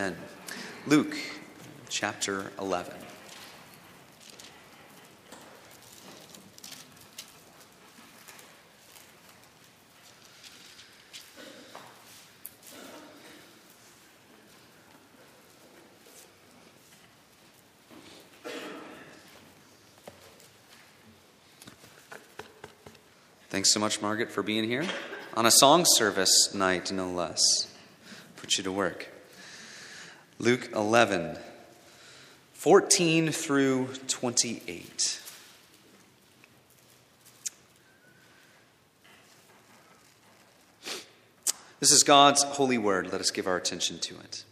Amen. Luke chapter 11. Thanks so much, Margaret, for being here on a song service night, no less. Put you to work. Luke 11, 14 through 28. This is God's holy word. Let us give our attention to it.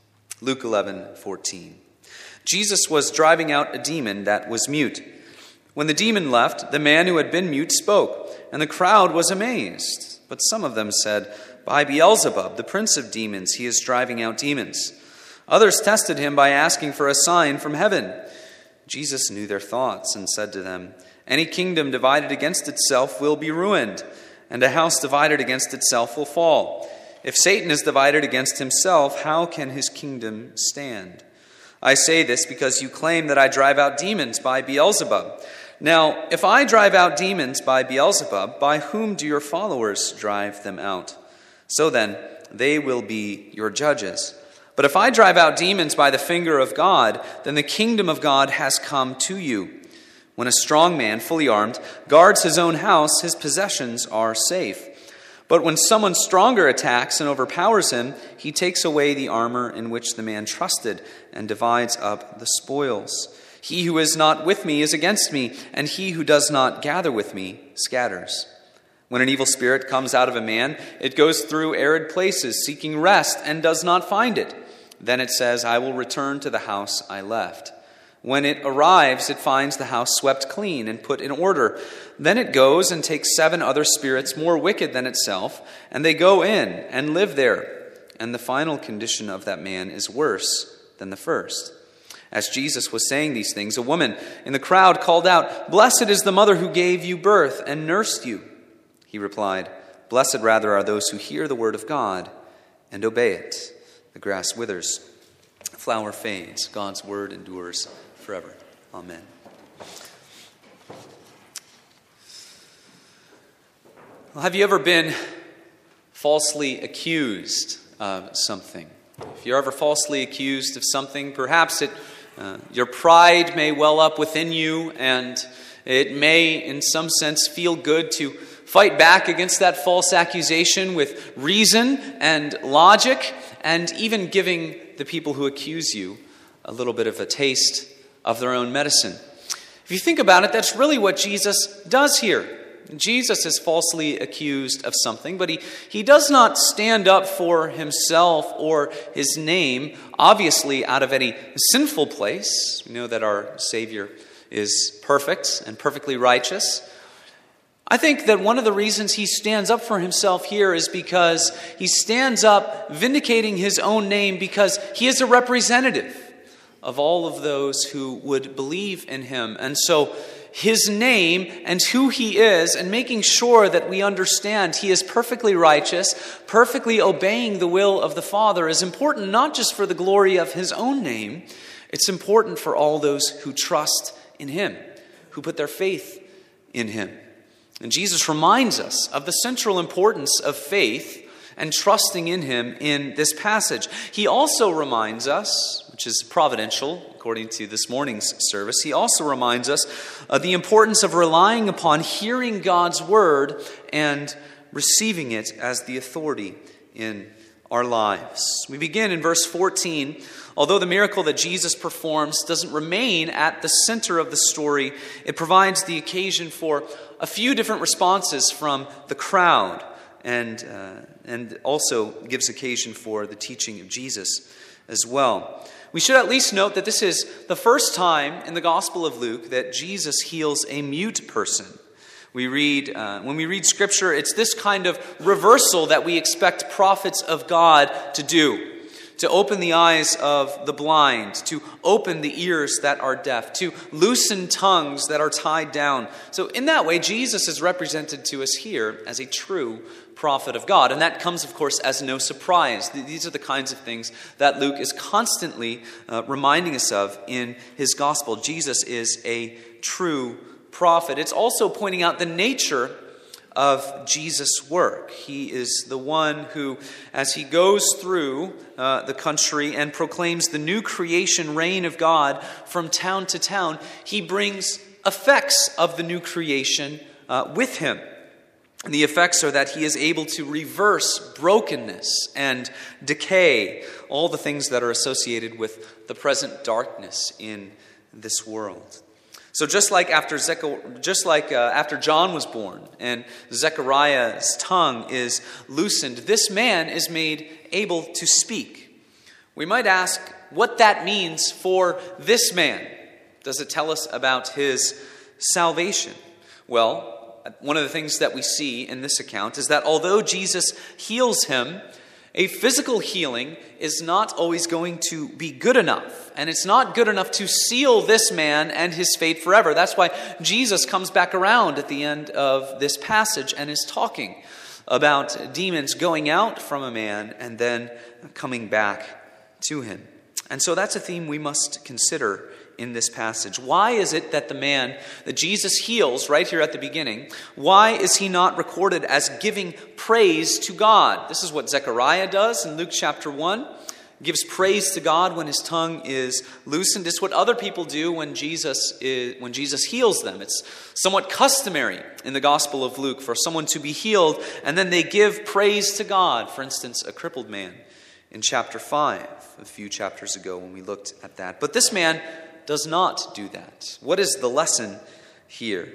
Luke 11, 14. Jesus was driving out a demon that was mute. When the demon left, the man who had been mute spoke, and the crowd was amazed. But some of them said, By Beelzebub, the prince of demons, he is driving out demons. Others tested him by asking for a sign from heaven. Jesus knew their thoughts and said to them, Any kingdom divided against itself will be ruined, and a house divided against itself will fall. If Satan is divided against himself, how can his kingdom stand? I say this because you claim that I drive out demons by Beelzebub. Now, if I drive out demons by Beelzebub, by whom do your followers drive them out? So then, they will be your judges. But if I drive out demons by the finger of God, then the kingdom of God has come to you. When a strong man, fully armed, guards his own house, his possessions are safe. But when someone stronger attacks and overpowers him, he takes away the armor in which the man trusted and divides up the spoils. He who is not with me is against me, and he who does not gather with me scatters. When an evil spirit comes out of a man, it goes through arid places, seeking rest, and does not find it. Then it says, I will return to the house I left. When it arrives, it finds the house swept clean and put in order. Then it goes and takes seven other spirits more wicked than itself, and they go in and live there. And the final condition of that man is worse than the first. As Jesus was saying these things, a woman in the crowd called out, Blessed is the mother who gave you birth and nursed you. He replied, Blessed rather are those who hear the word of God and obey it. The grass withers, the flower fades, God's word endures forever. Amen. Well, have you ever been falsely accused of something? If you're ever falsely accused of something, perhaps it uh, your pride may well up within you, and it may, in some sense, feel good to fight back against that false accusation with reason and logic, and even giving the people who accuse you a little bit of a taste of their own medicine. If you think about it, that's really what Jesus does here. Jesus is falsely accused of something, but he, he does not stand up for himself or his name, obviously out of any sinful place. We know that our Savior is perfect and perfectly righteous. I think that one of the reasons he stands up for himself here is because he stands up vindicating his own name because he is a representative of all of those who would believe in him. And so his name and who he is and making sure that we understand he is perfectly righteous, perfectly obeying the will of the Father is important not just for the glory of his own name, it's important for all those who trust in him, who put their faith in him. And Jesus reminds us of the central importance of faith and trusting in him in this passage. He also reminds us, which is providential according to this morning's service, he also reminds us of the importance of relying upon hearing God's word and receiving it as the authority in our lives. We begin in verse 14. Although the miracle that Jesus performs doesn't remain at the center of the story, it provides the occasion for a few different responses from the crowd and, uh, and also gives occasion for the teaching of Jesus as well. We should at least note that this is the first time in the Gospel of Luke that Jesus heals a mute person. We read, uh, when we read Scripture, it's this kind of reversal that we expect prophets of God to do to open the eyes of the blind, to open the ears that are deaf, to loosen tongues that are tied down. So, in that way, Jesus is represented to us here as a true prophet of God. And that comes, of course, as no surprise. These are the kinds of things that Luke is constantly uh, reminding us of in his gospel. Jesus is a true prophet. It's also pointing out the nature of Jesus' work. He is the one who, as he goes through uh, the country and proclaims the new creation reign of God from town to town, he brings effects of the new creation uh, with him. And the effects are that he is able to reverse brokenness and decay, all the things that are associated with the present darkness in this world. So just like after Zechariah, just like uh, after John was born and Zechariah's tongue is loosened, this man is made able to speak. We might ask what that means for this man. Does it tell us about his salvation? Well, one of the things that we see in this account is that although Jesus heals him, a physical healing is not always going to be good enough. And it's not good enough to seal this man and his fate forever. That's why Jesus comes back around at the end of this passage and is talking about demons going out from a man and then coming back to him. And so that's a theme we must consider in this passage. Why is it that the man that Jesus heals right here at the beginning, why is he not recorded as giving praise to God? This is what Zechariah does in Luke chapter 1. Gives praise to God when his tongue is loosened. It's what other people do when Jesus is, when Jesus heals them. It's somewhat customary in the Gospel of Luke for someone to be healed and then they give praise to God. For instance, a crippled man in chapter 5, a few chapters ago when we looked at that. But this man does not do that. What is the lesson here?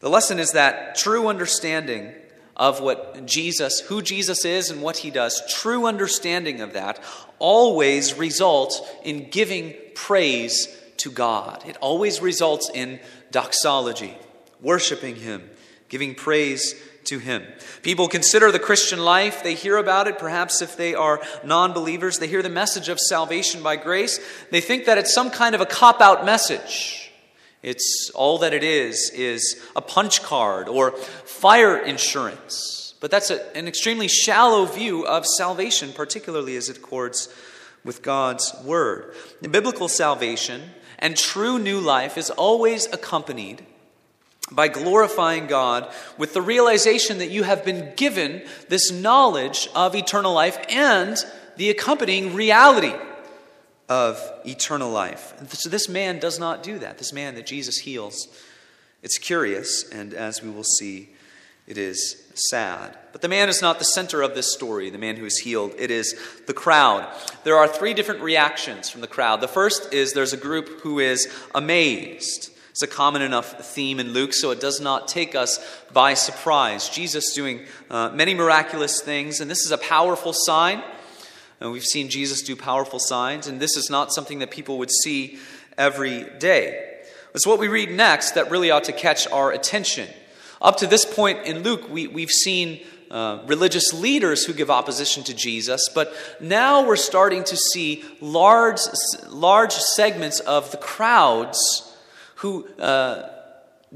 The lesson is that true understanding of what Jesus, who Jesus is and what he does, true understanding of that always results in giving praise to God. It always results in doxology, worshiping him, giving praise to him. People consider the Christian life, they hear about it, perhaps if they are non believers, they hear the message of salvation by grace, they think that it's some kind of a cop out message. It's all that it is, is a punch card or fire insurance. But that's a, an extremely shallow view of salvation, particularly as it accords with God's Word. Biblical salvation and true new life is always accompanied by glorifying God with the realization that you have been given this knowledge of eternal life and the accompanying reality of eternal life. So this man does not do that. This man that Jesus heals. It's curious, and as we will see, it is sad. But the man is not the center of this story, the man who is healed. It is the crowd. There are three different reactions from the crowd. The first is there's a group who is amazed. It's a common enough theme in Luke, so it does not take us by surprise. Jesus doing uh, many miraculous things, and this is a powerful sign. And we've seen Jesus do powerful signs, and this is not something that people would see every day. It's what we read next that really ought to catch our attention. Up to this point in Luke, we, we've seen uh, religious leaders who give opposition to Jesus, but now we're starting to see large, large segments of the crowds who uh,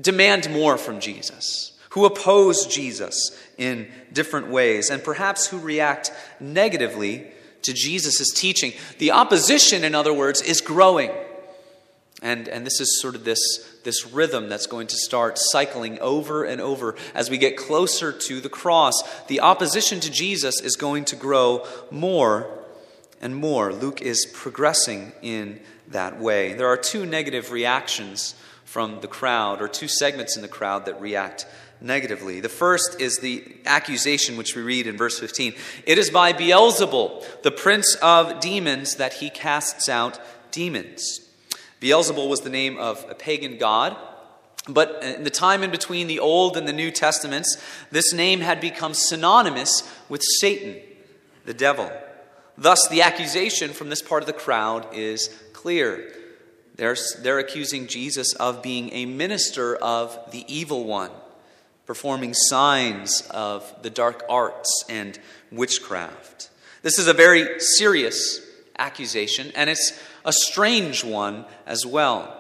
demand more from Jesus, who oppose Jesus in different ways, and perhaps who react negatively to Jesus' teaching. The opposition, in other words, is growing. And, and this is sort of this, this rhythm that's going to start cycling over and over as we get closer to the cross. The opposition to Jesus is going to grow more and more. Luke is progressing in that way. There are two negative reactions from the crowd, or two segments in the crowd that react negatively. The first is the accusation which we read in verse 15. It is by Beelzebul, the prince of demons, that he casts out demons. Beelzebul was the name of a pagan god. But in the time in between the Old and the New Testaments, this name had become synonymous with Satan, the devil. Thus, the accusation from this part of the crowd is clear. They're, they're accusing Jesus of being a minister of the evil one, performing signs of the dark arts and witchcraft. This is a very serious accusation, and it's a strange one as well.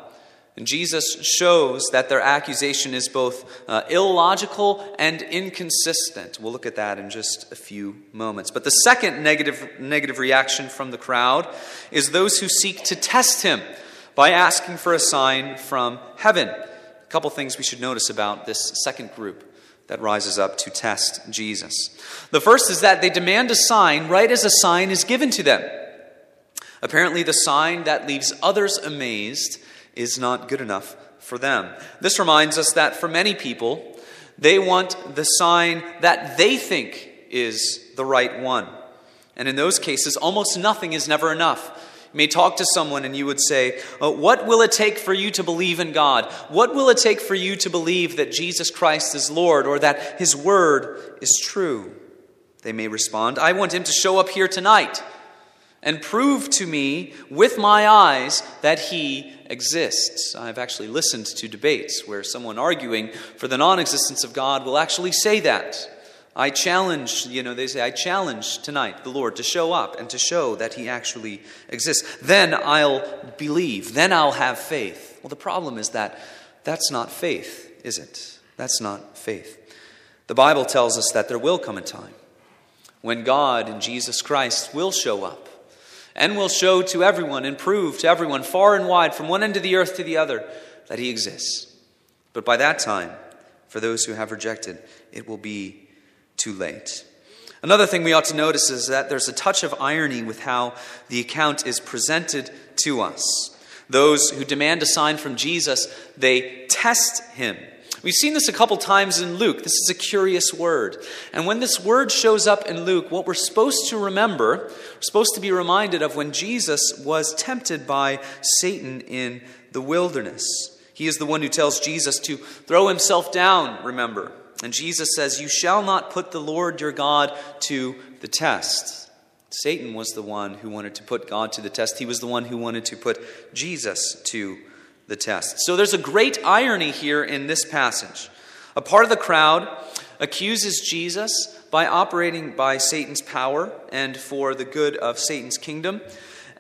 And Jesus shows that their accusation is both uh, illogical and inconsistent. We'll look at that in just a few moments. But the second negative, negative reaction from the crowd is those who seek to test him by asking for a sign from heaven. A couple things we should notice about this second group that rises up to test Jesus. The first is that they demand a sign right as a sign is given to them. Apparently, the sign that leaves others amazed is not good enough for them. This reminds us that for many people, they want the sign that they think is the right one. And in those cases, almost nothing is never enough. You may talk to someone and you would say, oh, What will it take for you to believe in God? What will it take for you to believe that Jesus Christ is Lord or that His Word is true? They may respond, I want Him to show up here tonight and prove to me with my eyes that He exists. I've actually listened to debates where someone arguing for the non existence of God will actually say that. I challenge, you know, they say, I challenge tonight the Lord to show up and to show that He actually exists. Then I'll believe. Then I'll have faith. Well, the problem is that that's not faith, is it? That's not faith. The Bible tells us that there will come a time when God and Jesus Christ will show up and will show to everyone and prove to everyone far and wide, from one end of the earth to the other, that he exists. But by that time, for those who have rejected, it will be too late. Another thing we ought to notice is that there's a touch of irony with how the account is presented to us. Those who demand a sign from Jesus, they test him. We've seen this a couple times in Luke. This is a curious word. And when this word shows up in Luke, what we're supposed to remember, we're supposed to be reminded of when Jesus was tempted by Satan in the wilderness. He is the one who tells Jesus to throw himself down, remember. And Jesus says, You shall not put the Lord your God to the test. Satan was the one who wanted to put God to the test. He was the one who wanted to put Jesus to the test. So there's a great irony here in this passage. A part of the crowd accuses Jesus by operating by Satan's power and for the good of Satan's kingdom.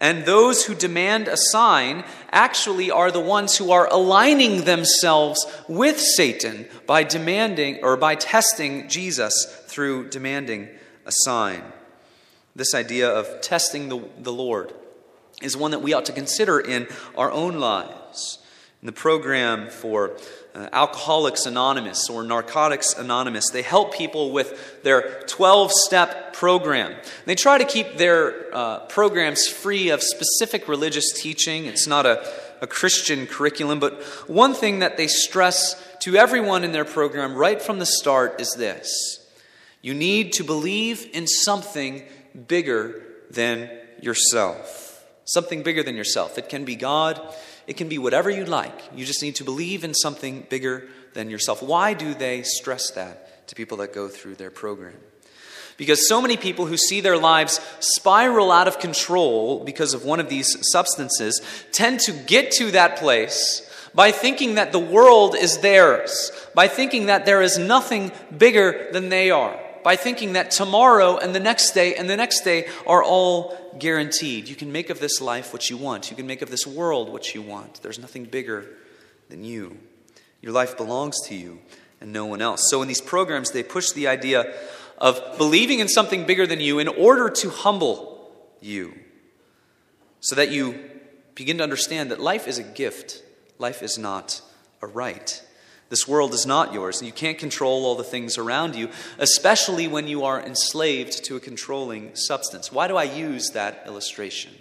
And those who demand a sign actually are the ones who are aligning themselves with Satan by demanding or by testing Jesus through demanding a sign. This idea of testing the, the Lord is one that we ought to consider in our own lives. In the program for uh, Alcoholics Anonymous or Narcotics Anonymous, they help people with their 12 step program. They try to keep their uh, programs free of specific religious teaching. It's not a, a Christian curriculum, but one thing that they stress to everyone in their program right from the start is this you need to believe in something bigger than yourself. Something bigger than yourself. It can be God, it can be whatever you like. You just need to believe in something bigger than yourself. Why do they stress that to people that go through their program? Because so many people who see their lives spiral out of control because of one of these substances tend to get to that place by thinking that the world is theirs, by thinking that there is nothing bigger than they are by thinking that tomorrow and the next day and the next day are all guaranteed. You can make of this life what you want, you can make of this world what you want. There's nothing bigger than you. Your life belongs to you and no one else. So in these programs, they push the idea of believing in something bigger than you in order to humble you so that you begin to understand that life is a gift, life is not a right. This world is not yours, and you can't control all the things around you, especially when you are enslaved to a controlling substance. Why do I use that illustration?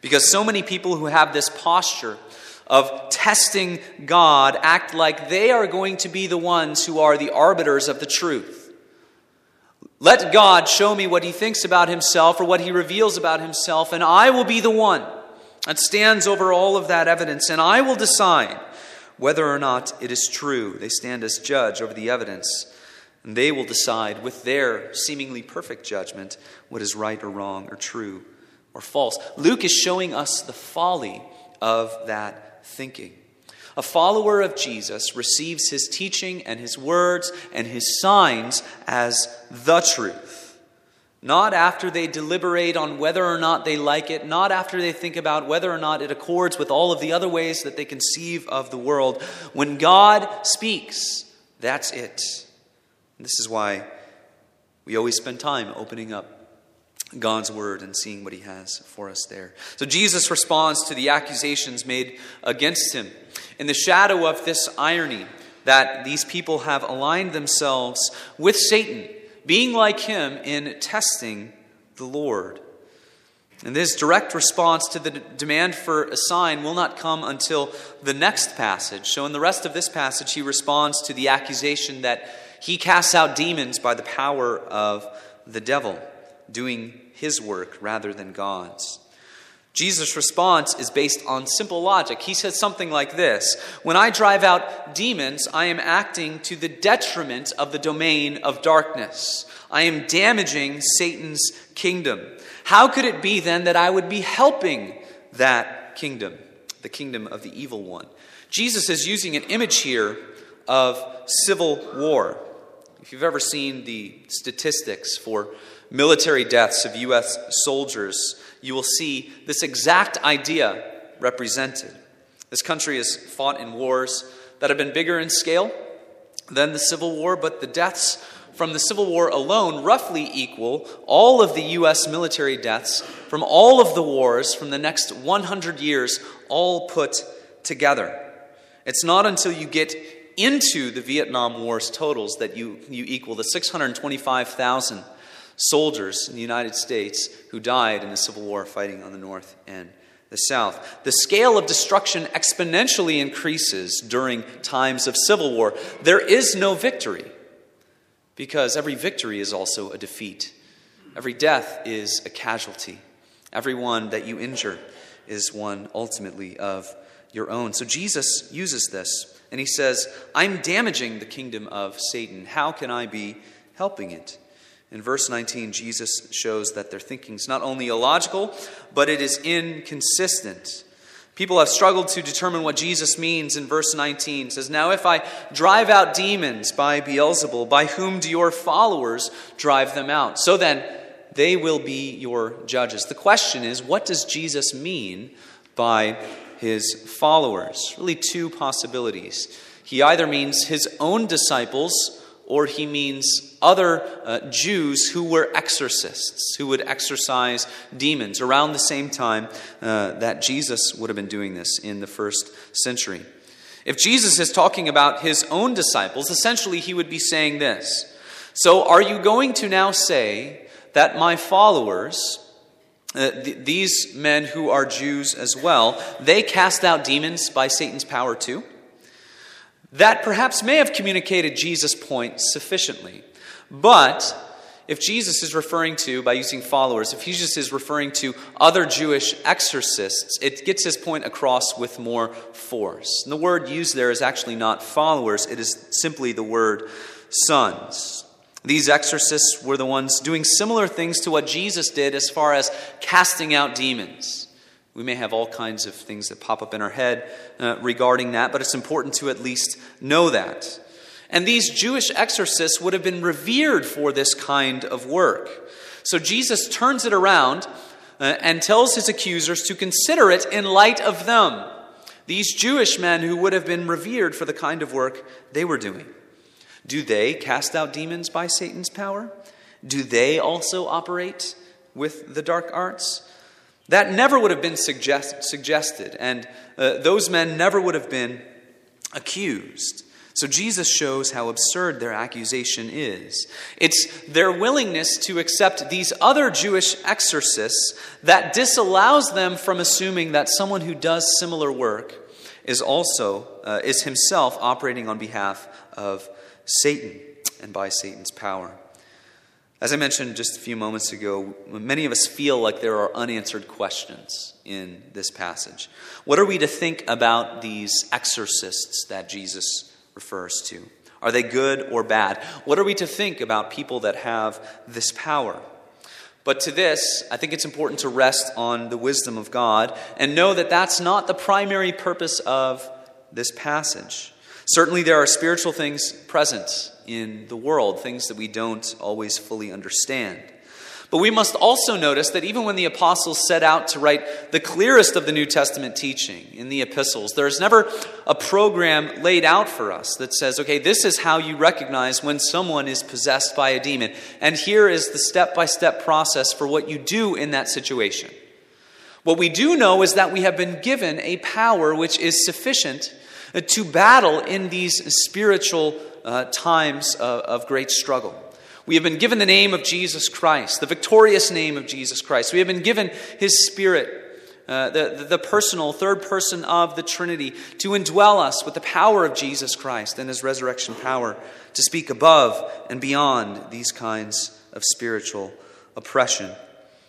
Because so many people who have this posture of testing God act like they are going to be the ones who are the arbiters of the truth. Let God show me what he thinks about himself or what he reveals about himself, and I will be the one that stands over all of that evidence, and I will decide whether or not it is true. They stand as judge over the evidence, and they will decide with their seemingly perfect judgment what is right or wrong or true or false. Luke is showing us the folly of that thinking. A follower of Jesus receives his teaching and his words and his signs as the truth. Not after they deliberate on whether or not they like it, not after they think about whether or not it accords with all of the other ways that they conceive of the world. When God speaks, that's it. This is why we always spend time opening up God's word and seeing what he has for us there. So Jesus responds to the accusations made against him in the shadow of this irony that these people have aligned themselves with Satan, being like him in testing the Lord. And this direct response to the demand for a sign will not come until the next passage. So, in the rest of this passage, he responds to the accusation that he casts out demons by the power of the devil, doing his work rather than God's. Jesus' response is based on simple logic. He says something like this When I drive out demons, I am acting to the detriment of the domain of darkness. I am damaging Satan's kingdom. How could it be then that I would be helping that kingdom, the kingdom of the evil one? Jesus is using an image here of civil war. If you've ever seen the statistics for military deaths of U.S. soldiers, you will see this exact idea represented. This country has fought in wars that have been bigger in scale than the Civil War, but the deaths from the Civil War alone roughly equal all of the U.S. military deaths from all of the wars from the next 100 years, all put together. It's not until you get into the Vietnam War's totals that you, you equal the 625,000 soldiers in the United States who died in the Civil War fighting on the North and the South. The scale of destruction exponentially increases during times of civil war. There is no victory because every victory is also a defeat. Every death is a casualty. Every one that you injure is one ultimately of your own. So Jesus uses this and he says, I'm damaging the kingdom of Satan. How can I be helping it? In verse 19, Jesus shows that their thinking is not only illogical, but it is inconsistent. People have struggled to determine what Jesus means in verse 19. It says, Now if I drive out demons by Beelzebul, by whom do your followers drive them out? So then, they will be your judges. The question is, what does Jesus mean by his followers? Really, two possibilities. He either means his own disciples or he means other uh, Jews who were exorcists, who would exorcise demons around the same time uh, that Jesus would have been doing this in the first century. If Jesus is talking about his own disciples, essentially he would be saying this So, are you going to now say that my followers, uh, th- these men who are Jews as well, they cast out demons by Satan's power too? That perhaps may have communicated Jesus' point sufficiently. But if Jesus is referring to, by using followers, if Jesus is referring to other Jewish exorcists, it gets his point across with more force. And the word used there is actually not followers, it is simply the word sons. These exorcists were the ones doing similar things to what Jesus did as far as casting out demons. We may have all kinds of things that pop up in our head uh, regarding that, but it's important to at least know that. And these Jewish exorcists would have been revered for this kind of work. So Jesus turns it around uh, and tells his accusers to consider it in light of them. These Jewish men who would have been revered for the kind of work they were doing. Do they cast out demons by Satan's power? Do they also operate with the dark arts? That never would have been suggest- suggested, and uh, those men never would have been accused. So Jesus shows how absurd their accusation is. It's their willingness to accept these other Jewish exorcists that disallows them from assuming that someone who does similar work is also uh, is himself operating on behalf of Satan and by Satan's power. As I mentioned just a few moments ago, many of us feel like there are unanswered questions in this passage. What are we to think about these exorcists that Jesus refers to? Are they good or bad? What are we to think about people that have this power? But to this, I think it's important to rest on the wisdom of God and know that that's not the primary purpose of this passage. Certainly, there are spiritual things present in the world, things that we don't always fully understand. But we must also notice that even when the apostles set out to write the clearest of the New Testament teaching in the epistles, there's never a program laid out for us that says, okay, this is how you recognize when someone is possessed by a demon. And here is the step by step process for what you do in that situation. What we do know is that we have been given a power which is sufficient to battle in these spiritual uh, times of, of great struggle. We have been given the name of Jesus Christ, the victorious name of Jesus Christ. We have been given His Spirit, uh, the, the personal third person of the Trinity, to indwell us with the power of Jesus Christ and His resurrection power to speak above and beyond these kinds of spiritual oppression.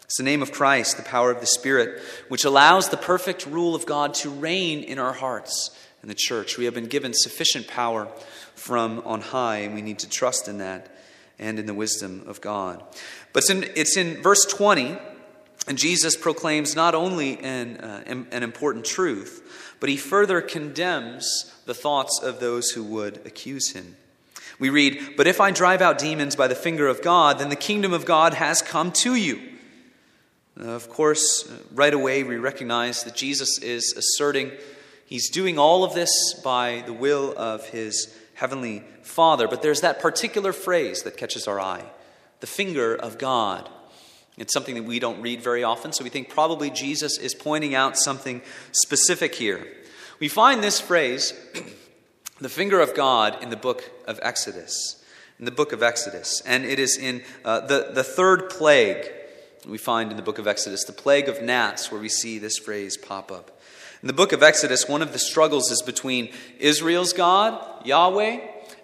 It's the name of Christ, the power of the Spirit, which allows the perfect rule of God to reign in our hearts in the church. We have been given sufficient power from on high, and we need to trust in that and in the wisdom of God. But it's in, it's in verse 20, and Jesus proclaims not only an, uh, an important truth, but he further condemns the thoughts of those who would accuse him. We read, But if I drive out demons by the finger of God, then the kingdom of God has come to you. of course, right away we recognize that Jesus is asserting he's doing all of this by the will of his Heavenly Father. But there's that particular phrase that catches our eye the finger of God. It's something that we don't read very often, so we think probably Jesus is pointing out something specific here. We find this phrase, the finger of God, in the book of Exodus. In the book of Exodus. And it is in uh, the, the third plague we find in the book of Exodus, the plague of gnats, where we see this phrase pop up. In the book of Exodus, one of the struggles is between Israel's God, Yahweh,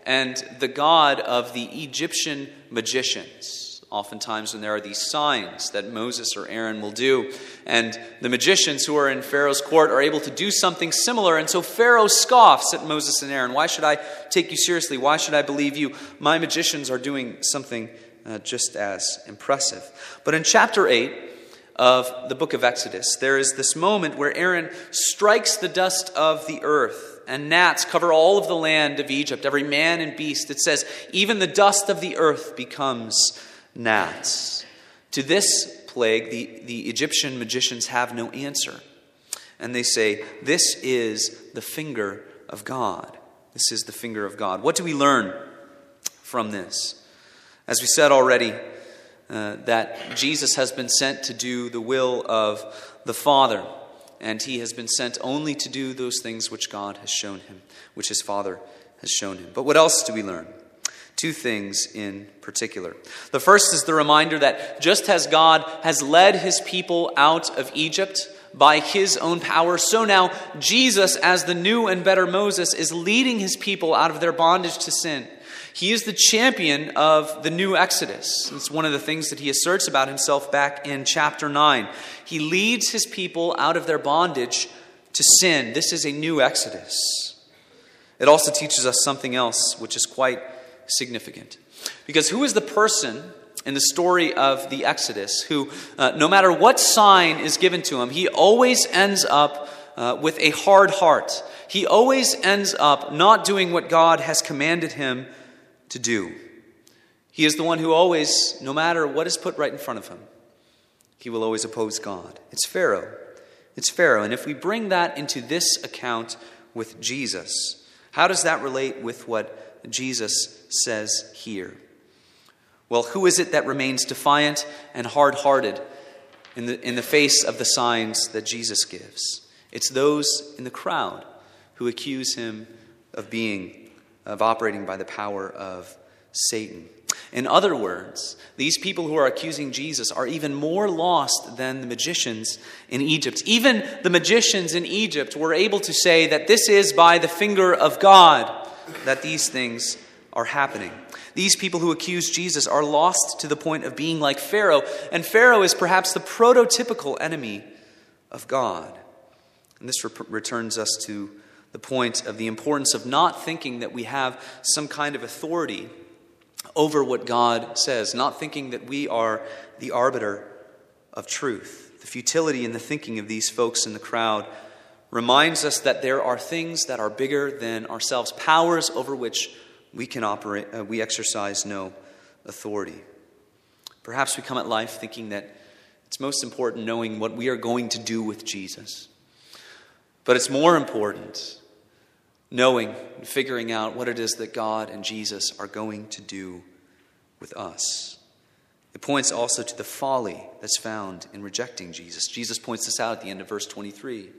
and the God of the Egyptian magicians. Oftentimes, when there are these signs that Moses or Aaron will do, and the magicians who are in Pharaoh's court are able to do something similar, and so Pharaoh scoffs at Moses and Aaron. Why should I take you seriously? Why should I believe you? My magicians are doing something uh, just as impressive. But in chapter 8, of the book of Exodus. There is this moment where Aaron strikes the dust of the earth, and gnats cover all of the land of Egypt, every man and beast. It says, even the dust of the earth becomes gnats. To this plague, the, the Egyptian magicians have no answer. And they say, This is the finger of God. This is the finger of God. What do we learn from this? As we said already, uh, that Jesus has been sent to do the will of the Father, and he has been sent only to do those things which God has shown him, which his Father has shown him. But what else do we learn? Two things in particular. The first is the reminder that just as God has led his people out of Egypt, by his own power. So now, Jesus, as the new and better Moses, is leading his people out of their bondage to sin. He is the champion of the new Exodus. It's one of the things that he asserts about himself back in chapter 9. He leads his people out of their bondage to sin. This is a new Exodus. It also teaches us something else, which is quite significant. Because who is the person in the story of the Exodus who, uh, no matter what sign is given to him, he always ends up uh, with a hard heart? He always ends up not doing what God has commanded him to do. He is the one who always, no matter what is put right in front of him, he will always oppose God. It's Pharaoh. It's Pharaoh. And if we bring that into this account with Jesus, how does that relate with what Jesus says here? Well, who is it that remains defiant and hard hearted in the, in the face of the signs that Jesus gives? It's those in the crowd who accuse him of being of operating by the power of Satan. In other words, these people who are accusing Jesus are even more lost than the magicians in Egypt. Even the magicians in Egypt were able to say that this is by the finger of God that these things are happening. These people who accuse Jesus are lost to the point of being like Pharaoh, and Pharaoh is perhaps the prototypical enemy of God. And this re- returns us to the point of the importance of not thinking that we have some kind of authority over what God says, not thinking that we are the arbiter of truth. The futility in the thinking of these folks in the crowd reminds us that there are things that are bigger than ourselves, powers over which we can operate, uh, we exercise no authority. Perhaps we come at life thinking that it's most important knowing what we are going to do with Jesus. But it's more important knowing and figuring out what it is that God and Jesus are going to do with us. It points also to the folly that's found in rejecting Jesus. Jesus points this out at the end of verse 23.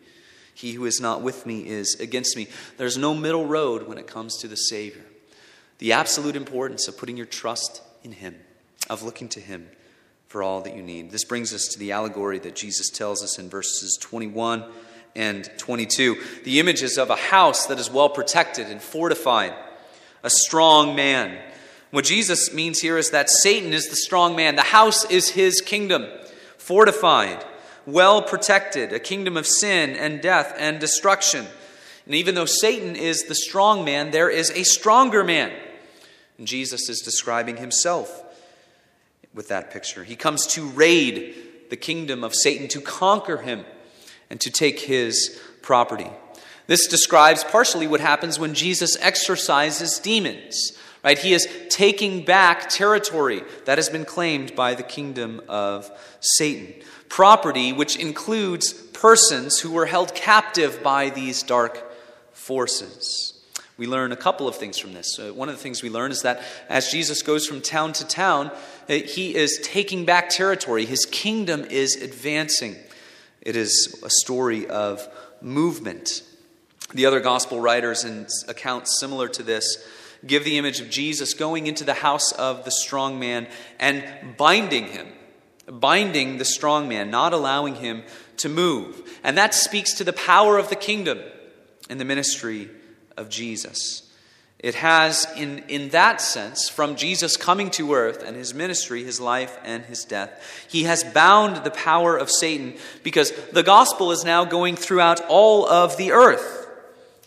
He who is not with me is against me. There's no middle road when it comes to the Savior. The absolute importance of putting your trust in Him, of looking to Him for all that you need. This brings us to the allegory that Jesus tells us in verses 21 and 22. The images of a house that is well protected and fortified, a strong man what Jesus means here is that Satan is the strong man. The house is his kingdom, fortified, well protected, a kingdom of sin and death and destruction. And even though Satan is the strong man, there is a stronger man. And Jesus is describing himself with that picture. He comes to raid the kingdom of Satan, to conquer him, and to take his property. This describes partially what happens when Jesus exorcises demons. Right? He is taking back territory that has been claimed by the kingdom of Satan. Property which includes persons who were held captive by these dark forces. We learn a couple of things from this. Uh, one of the things we learn is that as Jesus goes from town to town, uh, he is taking back territory. His kingdom is advancing. It is a story of movement. The other gospel writers and accounts similar to this give the image of Jesus going into the house of the strong man and binding him, binding the strong man, not allowing him to move. And that speaks to the power of the kingdom and the ministry of Jesus. It has, in, in that sense, from Jesus coming to earth and his ministry, his life, and his death, he has bound the power of Satan because the gospel is now going throughout all of the earth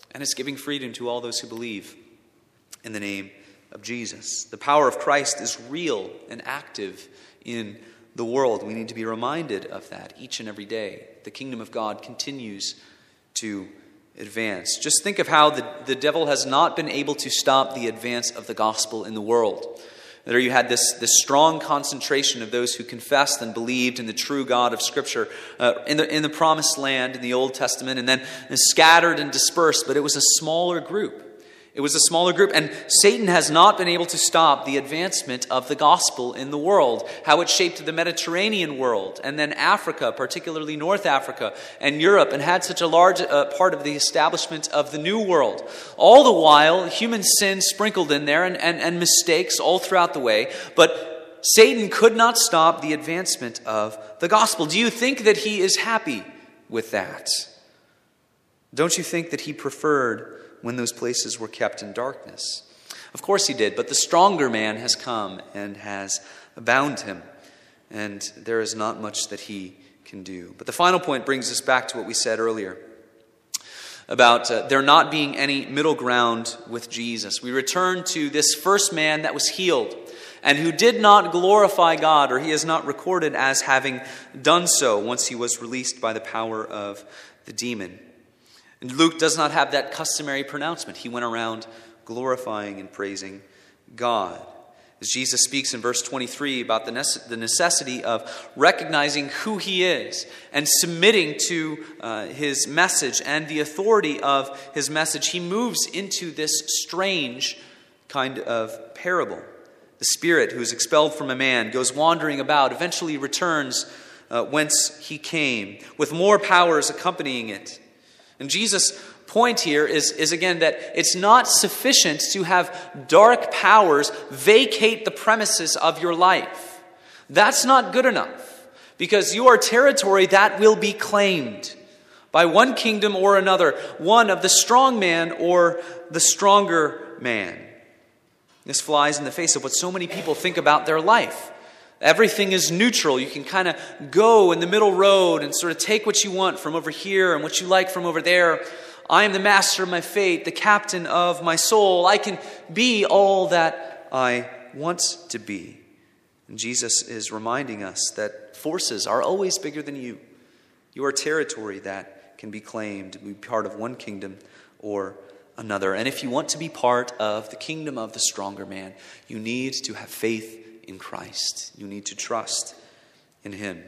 and is giving freedom to all those who believe in the name of Jesus. The power of Christ is real and active in the world. We need to be reminded of that each and every day. The kingdom of God continues to advance. Just think of how the, the devil has not been able to stop the advance of the gospel in the world. There you had this, this strong concentration of those who confessed and believed in the true God of Scripture uh, in, the, in the promised land in the Old Testament, and then scattered and dispersed, but it was a smaller group. It was a smaller group, and Satan has not been able to stop the advancement of the gospel in the world. How it shaped the Mediterranean world, and then Africa, particularly North Africa and Europe, and had such a large uh, part of the establishment of the New World. All the while, human sin sprinkled in there and, and, and mistakes all throughout the way, but Satan could not stop the advancement of the gospel. Do you think that he is happy with that? Don't you think that he preferred? When those places were kept in darkness. Of course he did, but the stronger man has come and has bound him, and there is not much that he can do. But the final point brings us back to what we said earlier about uh, there not being any middle ground with Jesus. We return to this first man that was healed and who did not glorify God, or he is not recorded as having done so once he was released by the power of the demon. And Luke does not have that customary pronouncement. He went around glorifying and praising God. As Jesus speaks in verse 23 about the necessity of recognizing who he is and submitting to uh, his message and the authority of his message, he moves into this strange kind of parable. The spirit who is expelled from a man goes wandering about, eventually returns uh, whence he came, with more powers accompanying it. And Jesus' point here is, is again that it's not sufficient to have dark powers vacate the premises of your life. That's not good enough because you are territory that will be claimed by one kingdom or another, one of the strong man or the stronger man. This flies in the face of what so many people think about their life. Everything is neutral. You can kind of go in the middle road and sort of take what you want from over here and what you like from over there. I am the master of my fate, the captain of my soul. I can be all that I want to be. And Jesus is reminding us that forces are always bigger than you. You are territory that can be claimed be part of one kingdom or another. And if you want to be part of the kingdom of the stronger man, you need to have faith in Christ. You need to trust in Him.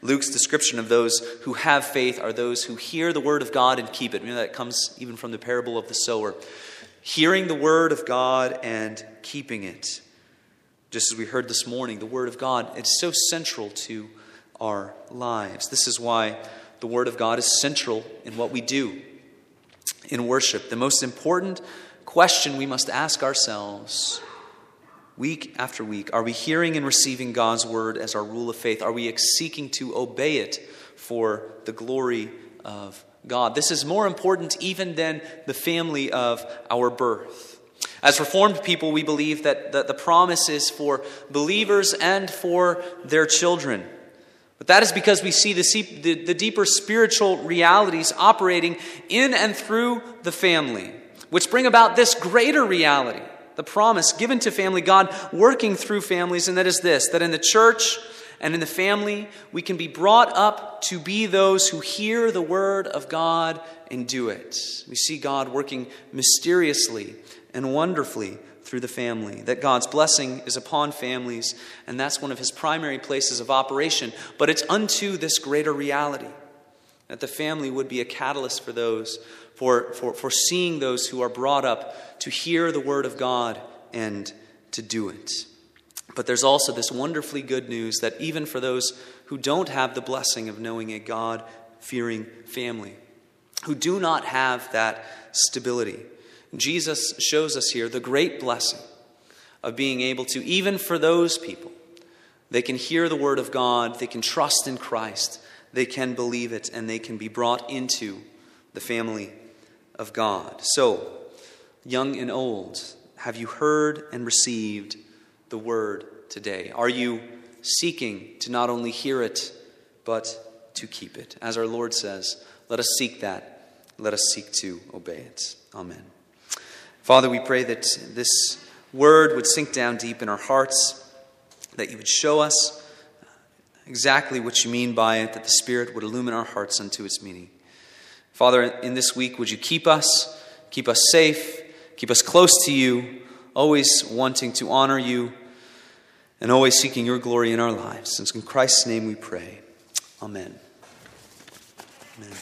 Luke's description of those who have faith are those who hear the word of God and keep it. You know, that comes even from the parable of the sower. Hearing the word of God and keeping it. Just as we heard this morning, the word of God, it's so central to our lives. This is why the word of God is central in what we do in worship. The most important question we must ask ourselves week after week are we hearing and receiving God's word as our rule of faith? Are we seeking to obey it for the glory of God? This is more important even than the family of our birth. As Reformed people, we believe that the, the promise is for believers and for their children. But that is because we see the, the, the deeper spiritual realities operating in and through the family which bring about this greater reality, the promise given to family, God working through families, and that is this that in the church and in the family, we can be brought up to be those who hear the word of God and do it. We see God working mysteriously and wonderfully through the family, that God's blessing is upon families, and that's one of his primary places of operation. But it's unto this greater reality that the family would be a catalyst for those for, for, for seeing those who are brought up to hear the word of God and to do it. But there's also this wonderfully good news that even for those who don't have the blessing of knowing a God fearing family, who do not have that stability, Jesus shows us here the great blessing of being able to, even for those people, they can hear the word of God, they can trust in Christ, they can believe it, and they can be brought into the family of God. So, young and old, have you heard and received the word today? Are you seeking to not only hear it, but to keep it? As our Lord says, let us seek that. Let us seek to obey it. Amen. Father, we pray that this word would sink down deep in our hearts, that you would show us exactly what you mean by it, that the Spirit would illumine our hearts unto its meaning. Father, in this week, would you keep us, keep us safe, keep us close to you, always wanting to honor you, and always seeking your glory in our lives. Since in Christ's name we pray. Amen. Amen.